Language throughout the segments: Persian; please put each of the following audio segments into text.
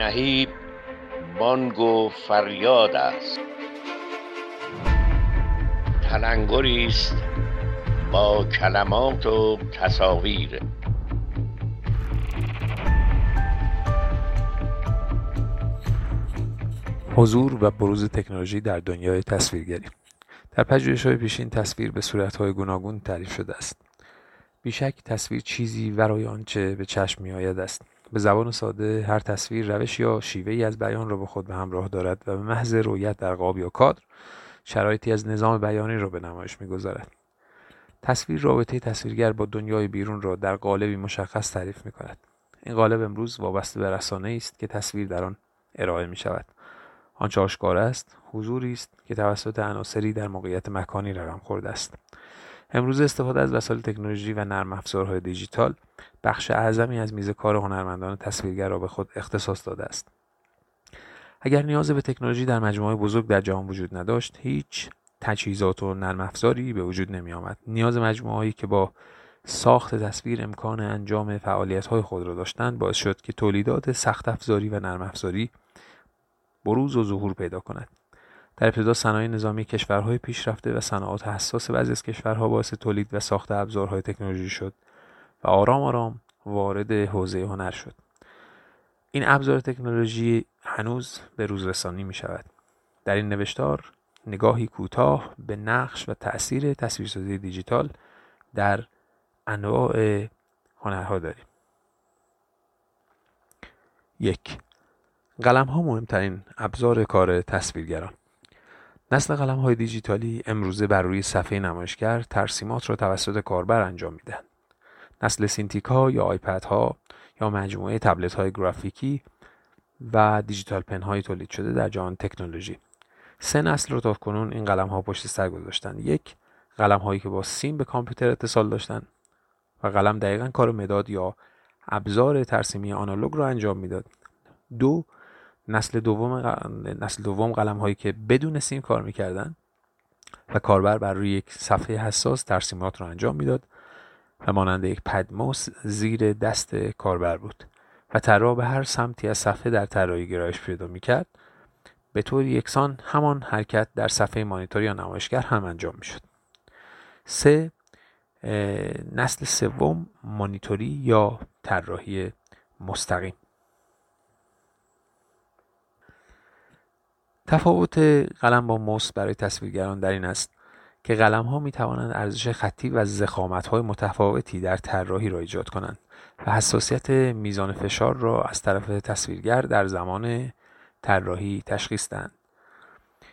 نهیب بانگ و فریاد است. تلنگری است با کلمات و تصاویر. حضور و بروز تکنولوژی در دنیای تصویرگری. در های پیشین تصویر به صورتهای گوناگون تعریف شده است. بیشک تصویر چیزی ورای آنچه به چشم میآید است. به زبان ساده هر تصویر روش یا شیوه ای از بیان را به خود به همراه دارد و به محض رویت در قاب یا کادر شرایطی از نظام بیانی را به نمایش می‌گذارد تصویر رابطه تصویرگر با دنیای بیرون را در قالبی مشخص تعریف می کند. این قالب امروز وابسته به رسانه است که تصویر در آن ارائه می شود. آنچه آشکار است حضوری است که توسط عناصری در موقعیت مکانی رقم خورده است امروز استفاده از وسایل تکنولوژی و نرم افزارهای دیجیتال بخش اعظمی از میز کار هنرمندان تصویرگر را به خود اختصاص داده است. اگر نیاز به تکنولوژی در مجموعه بزرگ در جهان وجود نداشت هیچ تجهیزات و نرم افزاری به وجود نمی آمد نیاز مجموعهایی که با ساخت تصویر امکان انجام فعالیت های خود را داشتند باعث شد که تولیدات سخت افزاری و نرم افزاری بروز و ظهور پیدا کند. در ابتدا صنایع نظامی کشورهای پیشرفته و صنعات حساس بعضی از کشورها باعث تولید و ساخت ابزارهای تکنولوژی شد و آرام آرام وارد حوزه هنر شد. این ابزار تکنولوژی هنوز به روز رسانی می شود در این نوشتار نگاهی کوتاه به نقش و تأثیر تصویرسازی دیجیتال در انواع هنرها داریم. یک قلم ها مهمترین ابزار کار تصویرگران. نسل قلم های دیجیتالی امروزه بر روی صفحه نمایشگر ترسیمات را توسط کاربر انجام می‌دهند. نسل Cintiq یا iPad ها یا مجموعه تبلت های گرافیکی و digital pen های تولید شده در جهان تکنولوژی. سه نسل رو تا کنون این قلم ها پشت سر گذاشتن. یک قلم هایی که با سیم به کامپیوتر اتصال داشتن و قلم دقیقا کار مداد یا ابزار ترسیمی آنالوگ را انجام می‌داد. دو نسل دوم نسل دوم قلم هایی که بدون سیم کار می‌کردن و کاربر بر روی یک صفحه حساس ترسیمات را انجام می‌داد و مانند یک پدموس زیر دست کاربر بود و طراح به هر سمتی از صفحه در طراحی گرایش پیدا می‌کرد. به طور یکسان همان حرکت در صفحه مانیتور یا نمایشگر هم انجام می‌شد. سه نسل سوم مانیتوری یا طراحی مستقیم. تفاوت قلم با موس برای تصویرگران در این است که قلم ها می توانند ارزش خطی و زخامت های متفاوتی در طراحی را ایجاد کنند و حساسیت میزان فشار را از طرف تصویرگر در زمان طراحی تشخیص دهند.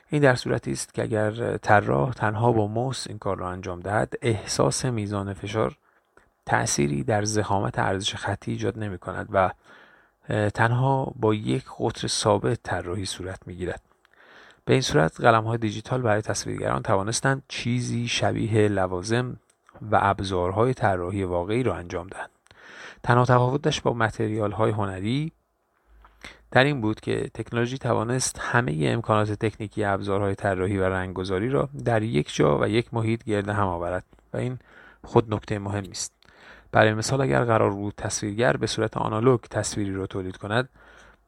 این در صورتی است که اگر طراح تنها با موس این کار را انجام دهد احساس میزان فشار تأثیری در زخامت ارزش خطی ایجاد نمی کند و تنها با یک قطر ثابت طراحی صورت می گیرد به این صورت قلم های دیجیتال برای تصویرگران توانستند چیزی شبیه لوازم و ابزارهای طراحی واقعی را انجام دهند. تنها تفاوتش با متریال های هنری در این بود که تکنولوژی توانست همه امکانات تکنیکی ابزارهای طراحی و رنگگذاری را در یک جا و یک محیط گرد هم آورد و این خود نکته مهمی است برای مثال اگر قرار بود تصویرگر به صورت آنالوگ تصویری را تولید کند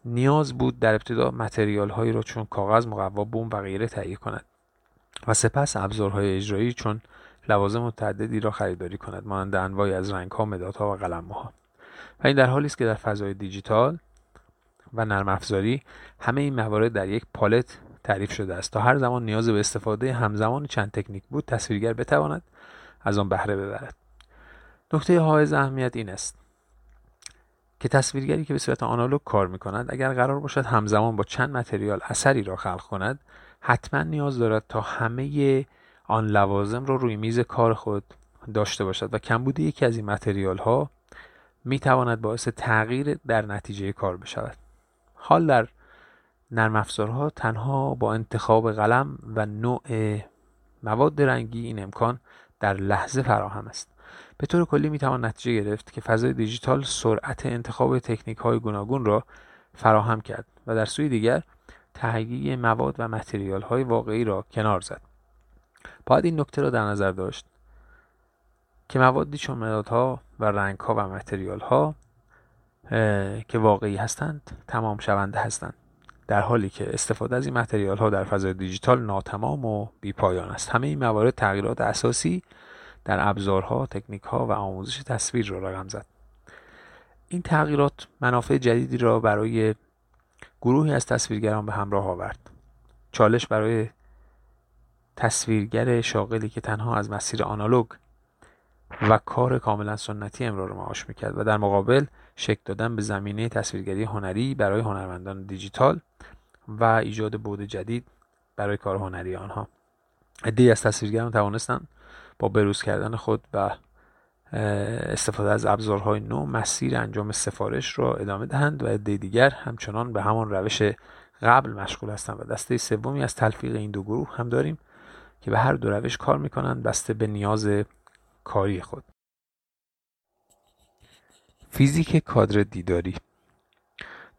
نیاز بود در ابتدا متریال هایی را چون کاغذ مقوا بوم و غیره تهیه کند و سپس ابزارهای اجرایی چون لوازم متعددی را خریداری کند مانند انواعی از رنگها مدادها و قلمها. و این در حالی است که در فضای دیجیتال و نرم افزاری همه این موارد در یک پالت تعریف شده است. تا هر زمان نیاز به استفاده همزمان چند تکنیک بود تصویرگر بتواند از آن بهره ببرد. نکته حائز اهمیت این است که تصویرگری که به صورت آنالوگ کار می کند اگر قرار باشد همزمان با چند متریال اثری را خلق کند حتما نیاز دارد تا همه آن لوازم را رو روی میز کار خود داشته باشد و کمبود یکی از این متریال ها می تواند باعث تغییر در نتیجه کار بشود. حال در نرم افزارها تنها با انتخاب قلم و نوع مواد رنگی این امکان در لحظه فراهم است. به طور کلی می‌توان نتیجه گرفت که فضای دیجیتال سرعت انتخاب تکنیک های گوناگون را فراهم کرد و در سوی دیگر تهیه مواد و متریال های واقعی را کنار زد. باید این نکته را در نظر داشت که موادی چون مدادها و رنگ ها و متریال ها که واقعی هستند تمام شونده هستند در حالی که استفاده از این متریال ها در فضای دیجیتال ناتمام و بیپایان است. همه این موارد تغییرات اساسی در ابزارها، تکنیک ها و آموزش تصویر را رقم زد. این تغییرات منافع جدیدی را برای گروهی از تصویرگران به همراه آورد. چالش برای تصویرگر شاغلی که تنها از مسیر آنالوگ و کار کاملا سنتی امرار معاش می‌کرد و در مقابل شکل دادن به زمینه تصویرگری هنری برای هنرمندان دیجیتال و ایجاد بود جدید برای کار هنری آنها. عدهای از تصویرگران توانستند با بروز کردن خود و استفاده از ابزارهای نو مسیر انجام سفارش را ادامه دهند و عده دیگر همچنان به همان روش قبل مشغول هستند و دسته سومی از تلفیق این دو گروه هم داریم که به هر دو روش کار می‌کنند بسته به نیاز کاری خود. فیزیک کادر دیداری.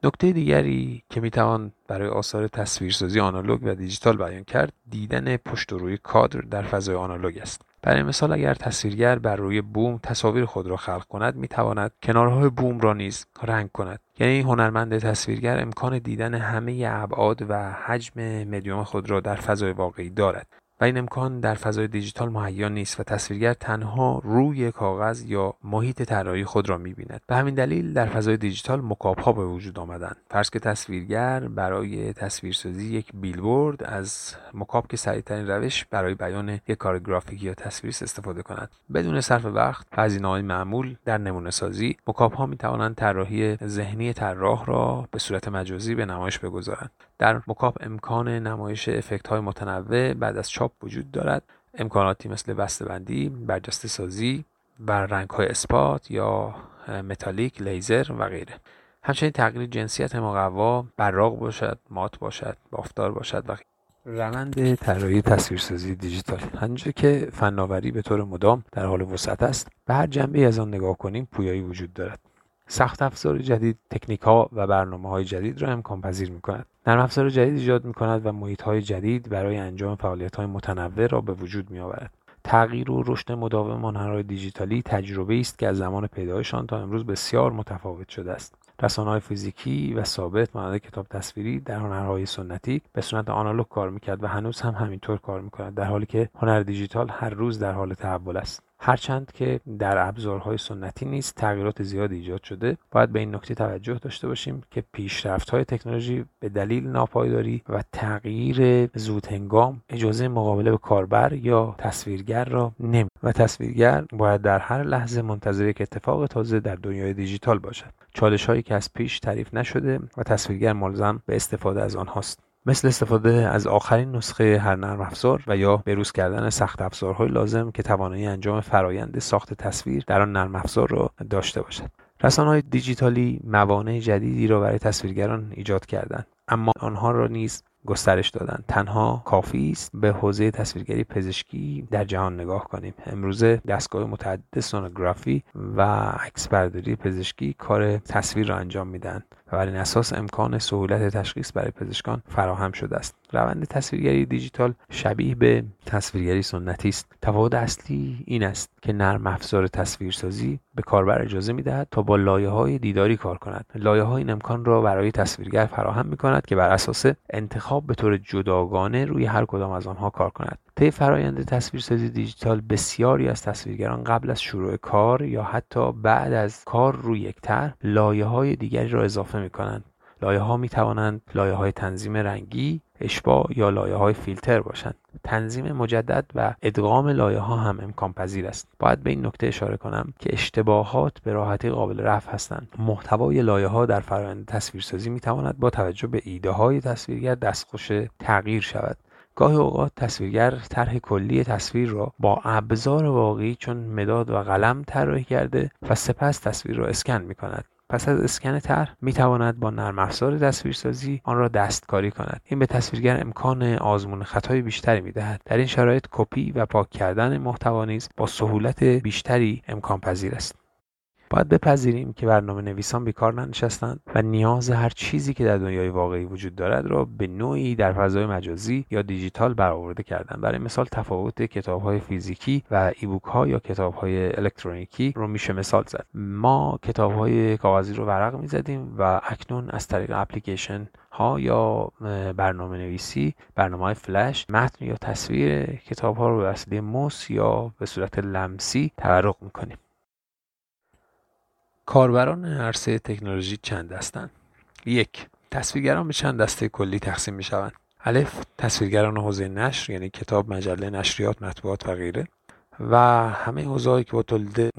نکته دیگری که می‌توان برای آثار تصویرسازی آنالوگ و دیجیتال بیان کرد دیدن پشت و روی کادر در فضای آنالوگ است. برای مثال اگر تصویرگر بر روی بوم تصاویر خود را خلق کند می‌تواند کنارهای بوم را نیز رنگ کند. یعنی هنرمند تصویرگر امکان دیدن همه ابعاد و حجم مدیوم خود را در فضای واقعی دارد. و این امکان در فضای دیجیتال مهیا نیست و تصویرگر تنها روی کاغذ یا محیط طراحی خود را می‌بیند. به همین دلیل در فضای دیجیتال مکاب ها به وجود آمدند فرض که تصویرگر برای تصویرسازی یک بیلبورد از مکاب که سریعترین روش برای بیان یک کار گرافیکی یا تصویری استفاده کند. بدون صرف وقت هزینه های معمول در نمونه سازی مکاب ها می توانند طراحی ذهنی طراح را به صورت مجازی به نمایش بگذارند. در mockup امکان نمایش افکت های متنوع بعد از چاپ وجود دارد. امکاناتی مثل بندی، برجسته سازی بر رنگ های spot یا متالیک لیزر و غیره. همچنین تغییر جنسیت مقوا براق باشد مات باشد بافت‌دار باشد و روند طراحی تصویرسازی دیجیتال. همینجور که فناوری به طور مدام در حال وسعت است به هر جنبه از آن نگاه کنیم پویایی وجود دارد. سخت افزار جدید تکنیک ها و برنامه های جدید را امکان پذیر می کند نرم افزار جدید ایجاد می کند و محیط های جدید برای انجام فعالیت های متنوع را به وجود می آورد تغییر و رشد مداوم هنرهای دیجیتالی تجربه است که از زمان پیدایشان تا امروز بسیار متفاوت شده است. رسانه‌های فیزیکی و ثابت مانند کتاب تصویری در هنرهای سنتی به صورت آنالوگ کار می‌کرد و هنوز هم همینطور کار می‌کند در حالی که هنر دیجیتال هر روز در حال تحول است. هرچند که در ابزارهای سنتی نیز تغییرات زیادی ایجاد شده باید به این نکته توجه داشته باشیم که پیشرفت های تکنولوژی به دلیل ناپایداری و تغییر زود هنگام اجازه مقابله به کاربر یا تصویرگر را نمی و تصویرگر باید در هر لحظه منتظر یک اتفاق تازه در دنیای دیجیتال باشد. چالش هایی که از پیش تعریف نشده و تصویرگر ملزم به استفاده از آنهاست. مثل استفاده از آخرین نسخه هر نرم افزار و یا بروز کردن سخت افزارهای لازم که توانایی انجام فرایند ساخت تصویر در آن نرم افزار را داشته باشد. رسانه های دیجیتالی موانع جدیدی را برای تصویرگران ایجاد کردند اما آنها را نیز گسترش دادن. تنها کافی است به حوزه تصویرگری پزشکی در جهان نگاه کنیم. امروزه دستگاه متعدد سونوگرافی و عکسبرداری پزشکی کار تصویر را انجام میدن و این اساس امکان سهولت تشخیص برای پزشکان فراهم شده است. روند تصویرگری دیجیتال شبیه به تصویرگری سنتی است. تفاوت اصلی این است که نرم افزار تصویرسازی به کاربر اجازه می‌دهد تا با لایه های دیداری کار کند. لایه های این امکان را برای تصویرگر فراهم می کند که بر اساس انتخاب به طور جداگانه روی هر کدام از آنها کار کند. طی فرایند تصویرسازی دیجیتال بسیاری از تصویرگران قبل از شروع کار یا حتی بعد از کار روی یک طرح لایه های دیگری را اضافه می کنند لایه ها می توانند لایه های تنظیم رنگی اشباع یا لایه های فیلتر باشند. تنظیم مجدد و ادغام لایه ها هم امکان پذیر است. باید به این نکته اشاره کنم که اشتباهات به راحتی قابل رفع هستند. محتوای لایه ها در فرآیند تصویرسازی می تواند با توجه به ایده های تصویرگر دستخوش تغییر شود. گاهی اوقات تصویرگر طرح کلی تصویر را با ابزار واقعی چون مداد و قلم طراحی کرده و سپس تصویر را اسکن می کند پس از اسکن طرح می تواند با نرم افزار تصویرسازی آن را دستکاری کند. این به تصویرگر امکان آزمون خطای بیشتری می دهد در این شرایط کپی و پاک کردن محتوا نیز با سهولت بیشتری امکان پذیر است. باید بپذیریم که برنامه نویسان بیکار ننشستند و نیاز هر چیزی که در دنیای واقعی وجود دارد را به نوعی در فضای مجازی یا دیجیتال برآورده کردن برای مثال تفاوت کتاب های فیزیکی و ایبوک ها یا کتاب های الکترونیکی رو میشه مثال زد. ما کتاب های کاغذی رو ورق می‌زدیم و اکنون از طریق اپلیکیشن ها یا برنامه نویسی برنامه های فلش متن یا تصویر کتاب ها رو به وسیله موس یا به صورت لمسی تورق می‌کنیم. کاربران عرصه تکنولوژی چند دستند یک تصویرگران به چند دسته کلی تقسیم می شوند الف تصویرگران حوزه نشر یعنی کتاب مجله نشریات مطبوعات و غیره. و همه حوزه‌ای که با تولید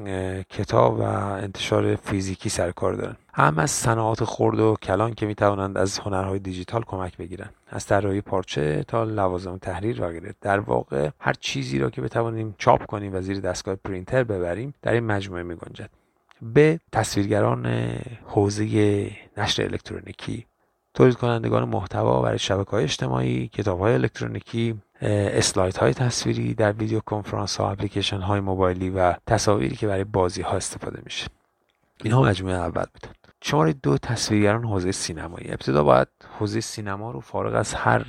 کتاب و انتشار فیزیکی سر کار دارن. هم از صنعات خرد و کلان که می‌توانند از هنرهای دیجیتال کمک بگیرند. از طراحی پارچه تا لوازم تحریر و غیره. در واقع هر چیزی را که بتوانیم چاپ کنیم و زیر دستگاه پرینتر ببریم در این مجموعه میگنجد. به تصویرگران حوزه نشر الکترونیکی تولید کنندگان محتوا برای شبکه های اجتماعی کتاب های الکترونیکی اسلاید های تصویری در ویدیو کنفرانس ها اپلیکیشن های موبایلی و تصاویری که برای بازی ها استفاده میشه. اینها مجموعه اول بودن شماره دو تصویرگران حوزه سینمایی. ابتدا باید حوزه سینما رو فارغ از هر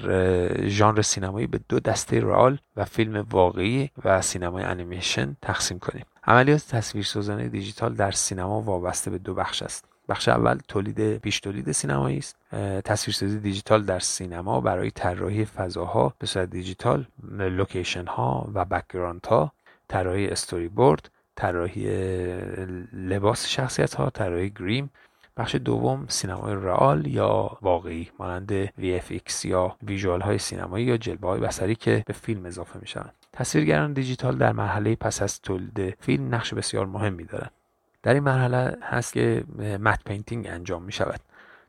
ژانر سینمایی به دو دسته رئال و فیلم واقعی و سینمای انیمیشن تقسیم کنیم. عملیات تصویرسازانه دیجیتال در سینما وابسته به دو بخش است. بخش اول تولید پیش تولید سینمایی است. تصویرسازی دیجیتال در سینما برای طراحی فضاها به صورت دیجیتال لوکیشن ها و background ها طراحی استوری بورد طراحی لباس شخصیت ها طراحی گریم بخش دوم سینمای رئال یا واقعی مانند VFX یا visual های سینمایی یا جلوه های بصری که به فیلم اضافه می شوند تصویرگران دیجیتال در مرحله پس از تولید فیلم نقش بسیار مهمی دارند. در این مرحله هست که matte painting انجام می شود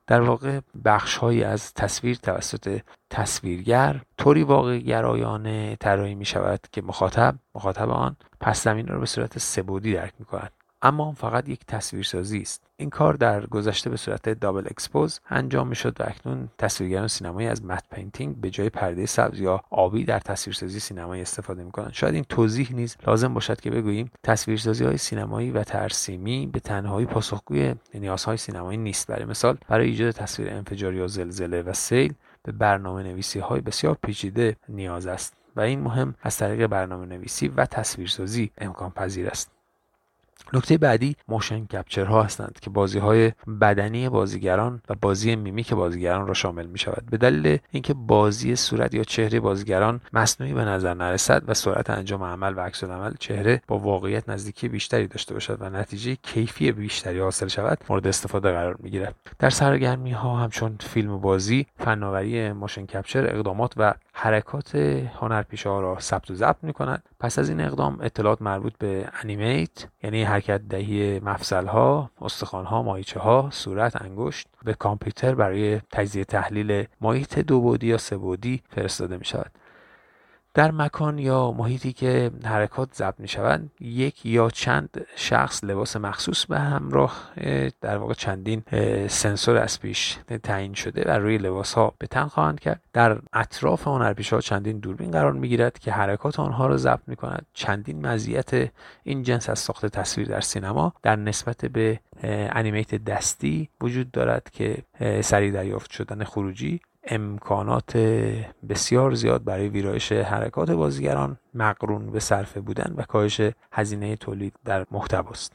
در واقع بخش هایی از تصویر توسط تصویرگر طوری واقع گرایانه طراحی می شود که مخاطب مخاطب آن پس زمینه را به صورت سه‌بعدی درک می کند اما فقط یک تصویرسازی است. این کار در گذشته به صورت double expose انجام می‌شد و اکنون تصویرگران سینمایی از matte painting به جای پرده سبز یا آبی در تصویرسازی سینمایی استفاده می‌کنند. شاید این توضیح نیز لازم باشد که بگوییم تصویرسازی های سینمایی و ترسیمی به تنهایی پاسخگوی نیازهای سینمایی نیست. برای مثال برای ایجاد تصویر انفجاری یا زلزله و سیل به برنامه نویسی های بسیار پیچیده نیاز است و این مهم از طریق برنامه نویسی و تصویرسازی امکان پذیر است. نکته بعدی motion capture ها هستند که بازی های بدنی بازیگران و بازی میمیک بازیگران را شامل می شود به دلیل اینکه بازی صورت یا چهره بازیگران مصنوعی به نظر نرسد و سرعت انجام عمل و عکس العمل چهره با واقعیت نزدیکی بیشتری داشته باشد و نتیجه کیفی بیشتری حاصل شود مورد استفاده قرار می گیرد در سرگرمی ها همچون فیلم بازی فناوری motion capture اقدامات و حرکات هنرپیشه ها را ثبت و ضبط می کند پس از این اقدام اطلاعات مربوط به animate یعنی حرکت دهی مفصل ها استخوان ها ماهیچه ها صورت انگشت به کامپیوتر برای تجزیه تحلیل محیط دو بودی یا سه بودی فرستاده می شود در مکان یا محیطی که حرکات ضبط می شوند یک یا چند شخص لباس مخصوص به همراه در واقع چندین سنسور از پیش تعیین شده و روی لباس ها به تن خواهند کرد. در اطراف هنرپیشه ها چندین دوربین قرار می گیرد که حرکات آنها را ضبط می کند چندین مزیت این جنس از ساخت تصویر در سینما در نسبت به انیمیت دستی وجود دارد که سریع دریافت شدن خروجی امکانات بسیار زیاد برای ویرایش حرکات بازیگران مقرون به صرفه بودن و کاهش هزینه تولید در محتواست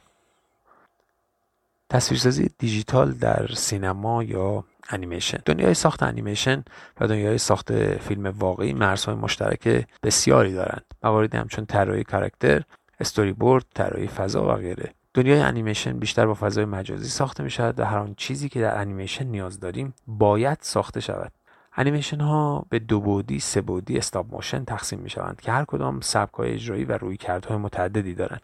تصویرسازی دیجیتال در سینما یا انیمیشن. دنیای ساخت انیمیشن و دنیای ساخت فیلم واقعی مرزهای مشترک بسیاری دارند. مواردی همچون طراحی کاراکتر استوری بورد طراحی فضا و غیره. دنیای انیمیشن بیشتر با فضای مجازی ساخته می شود و هر آن چیزی که در انیمیشن نیاز داریم باید ساخته شود. انیمیشن ها به دو بعدی، سه بعدی، stop motion تقسیم می شوند که هر کدام سبک های اجرایی و رویکردهای متعددی دارند.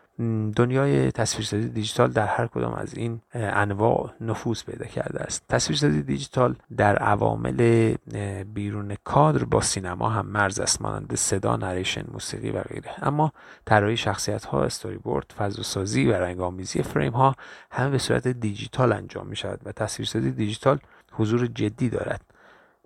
دنیای تصویرسازی دیجیتال در هر کدام از این انواع نفوذ پیدا کرده است. تصویرسازی دیجیتال در عوامل بیرون کادر با سینما هم مرز است مانند صدا، narration، موسیقی و غیره. اما طراحی شخصیت ها، استوری بورد، فضا سازی و رنگ آمیزی فریم ها همه به صورت دیجیتال انجام می شود و تصویرسازی دیجیتال حضور جدی دارد.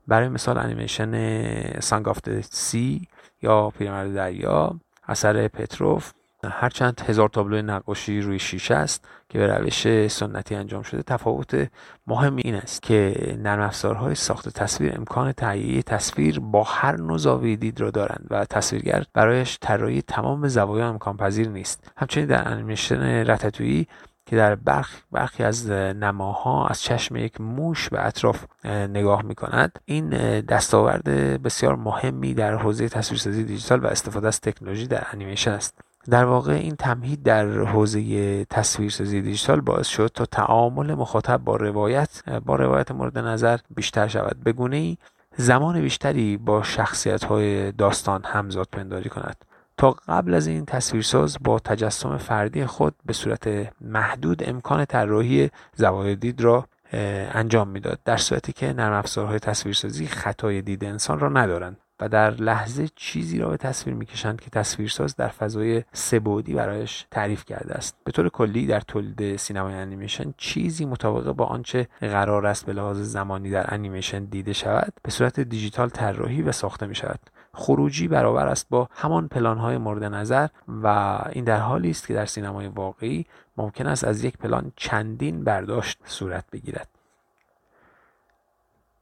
برای مثال انیمیشن Song of Sea یا پیرمرد دریا اثر پتروف هرچند هزار تابلو نقاشی روی شیشه است که به روش سنتی انجام شده تفاوت مهمی این است که نرم افزارهای ساخت تصویر امکان تهیه تصویر با هر نوع زاویه دید را دارند و تصویرگر برای طراحی تمام زوایا امکان پذیر نیست. همچنین در انیمیشن Ratatouille که در برخ برخی از نماها از چشم یک موش به اطراف نگاه می کند این دستاورد بسیار مهمی در حوزه تصویرسازی دیجیتال و استفاده از تکنولوژی در انیمیشن است. در واقع این تمهید در حوزه تصویرسازی دیجیتال باعث شد تا تعامل مخاطب با روایت با روایت مورد نظر بیشتر شود. به گونه ای زمان بیشتری با شخصیت های داستان همزاد پنداری کند. تا قبل از این تصویرساز با تجسم فردی خود به صورت محدود امکان طراحی زوایای دید را انجام می‌داد. در صورتی که نرم افزارهای تصویرسازی خطای دید انسان را ندارند و در لحظه چیزی را به تصویر می‌کشند که تصویرساز در فضای سبودی برایش تعریف کرده است. به طور کلی در تولید سینمای انیمیشن چیزی مطابق با آنچه قرار است به لحاظ زمانی در انیمیشن دیده شود به صورت دیجیتال طراحی و ساخته می شود خروجی برابر است با همان پلان های مورد نظر و این در حالی است که در سینمای واقعی ممکن است از یک پلان چندین برداشت صورت بگیرد.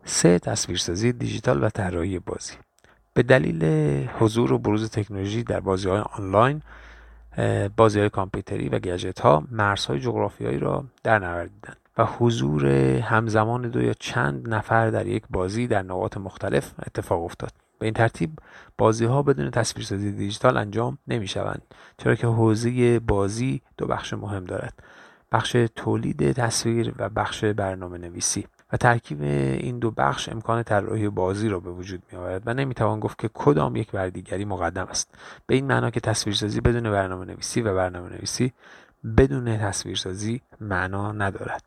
سه تصویرسازی دیجیتال و طراحی بازی. به دلیل حضور و بروز تکنولوژی در بازی های آنلاین بازی های کامپیوتری و گجت ها مرزهای جغرافیایی را در نوردیدند و حضور همزمان دو یا چند نفر در یک بازی در نقاط مختلف اتفاق افتاد. به این ترتیب بازی ها بدون تصویرسازی دیجیتال انجام نمی شوند چرا که حوزه بازی دو بخش مهم دارد. بخش تولید تصویر و بخش برنامه نویسی و ترکیب این دو بخش امکان طراحی بازی را به وجود می آورد و نمی‌توان گفت که کدام یک بر دیگری مقدم است. به این معنا که تصویرسازی بدون برنامه نویسی و برنامه نویسی بدون تصویرسازی معنا ندارد.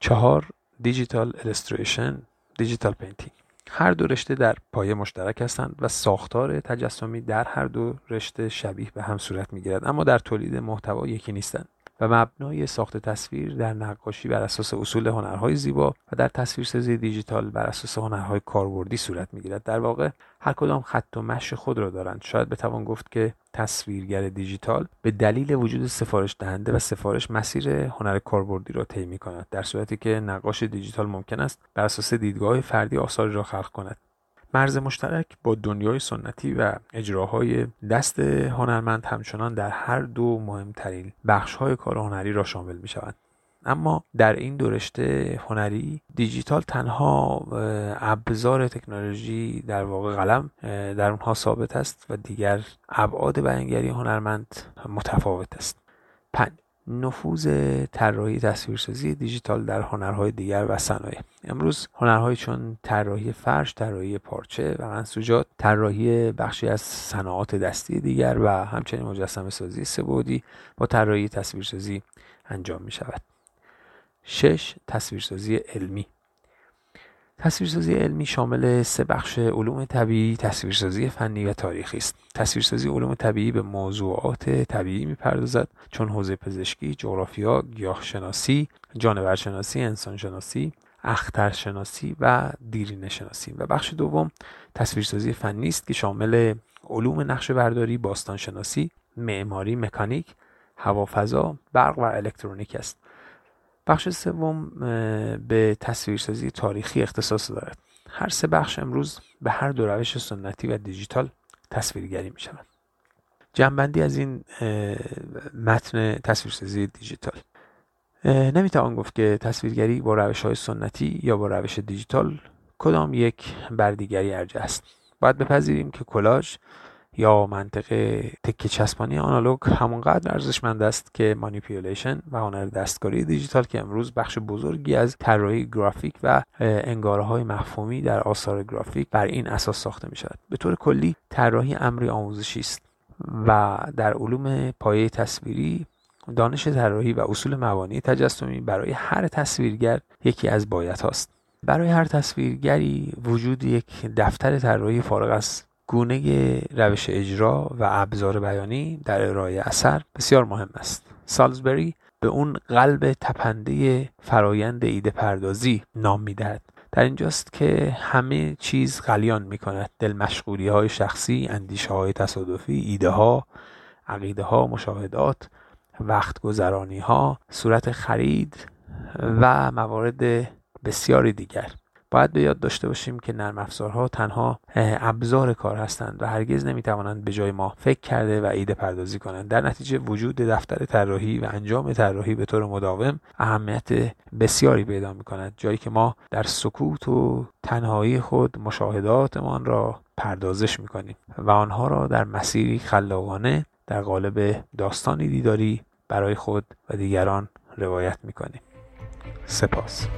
چهار digital illustration digital painting. هر دو رشته در پایه مشترک هستند و ساختار تجسمی در هر دو رشته شبیه به هم صورت می‌گیرد اما در تولید محتوا یکی نیستند. و مبنای ساخت تصویر در نقاشی بر اساس اصول هنرهای زیبا و در تصویرسازی دیجیتال بر اساس هنرهای کاربردی صورت می‌گیرد. در واقع هر کدام خط و مشی خود را دارند. شاید بتوان گفت که تصویرگر دیجیتال به دلیل وجود سفارش دهنده و سفارش مسیر هنر کاربردی را طی کند در صورتی که نقاش دیجیتال ممکن است بر اساس دیدگاه فردی آثاری را خلق کند. مرز مشترک با دنیای سنتی و اجراهای دست هنرمند همچنان در هر دو مهمترین بخشهای کار هنری را شامل می شوند. اما در این دو رشته هنری دیجیتال تنها ابزار تکنولوژی در واقع قلم در اونها ثابت است و دیگر ابعاد بیانگری هنرمند متفاوت است پنج نفوذ طراحی تصویرسازی دیجیتال در هنرهای دیگر و صنایع. امروز هنرهایی چون طراحی فرش طراحی پارچه و منسوجات طراحی بخشی از صنایع دستی دیگر و همچنین مجسمه سازی سبودی با طراحی تصویرسازی انجام می شود شش تصویرسازی علمی. تصویرسازی علمی شامل سه بخش علوم طبیعی، تصویرسازی فنی و تاریخی است. تصویرسازی علوم طبیعی به موضوعات طبیعی می‌پردازد چون حوزه پزشکی، جغرافیا، گیاهشناسی، جانورشناسی، انسانشناسی، اخترشناسی و دیرینه شناسی و بخش دوم تصویرسازی فنی است که شامل علوم نقشه برداری، باستانشناسی، معماری، مکانیک، هوافضا، برق و الکترونیک است. بخش سوم به تصویرسازی تاریخی اختصاص دارد هر سه بخش امروز به هر دو روش سنتی و دیجیتال تصویرگری می شوند جنبندی از این متن تصویرسازی دیجیتال. نمی‌توان گفت که تصویرگری با روش های سنتی یا با روش دیجیتال کدام یک بر دیگری ارجه است. باید بپذیریم که کلاژ یا منطقه تکه چسبانی آنالوگ همونقدر ارزشمند است که مانیپیولیشن و هنر دستکاری دیجیتال که امروز بخش بزرگی از طراحی گرافیک و انگاره های مفهومی در آثار گرافیک بر این اساس ساخته می شود به طور کلی طراحی امری آموزشی است و در علوم پایه تصویری دانش طراحی و اصول مبانی تجسمی برای هر تصویرگر یکی از باید هاست برای هر تصویرگری وجود یک دفتر طراحی فارغ از گونه روش اجرا و ابزار بیانی در ارائه اثر بسیار مهم است. سالزبری به اون قلب تپنده فرایند ایده پردازی نام می‌دهد. در اینجاست که همه چیز غلیان می کند دل مشغولی های شخصی اندیشه های تصادفی ایده ها عقیده ها مشاهدات وقت گذرانی ها صورت خرید و موارد بسیاری دیگر. باید به یاد داشته باشیم که نرم افزارها تنها ابزار کار هستند و هرگز نمی‌توانند به جای ما فکر کرده و ایده پردازی کنند. در نتیجه وجود دفتر طراحی و انجام طراحی به طور مداوم اهمیت بسیاری پیدا می کند جایی که ما در سکوت و تنهایی خود مشاهداتمان را پردازش می کنیم و آنها را در مسیری خلاقانه در قالب داستانی دیداری برای خود و دیگران روایت می کنیم سپاس.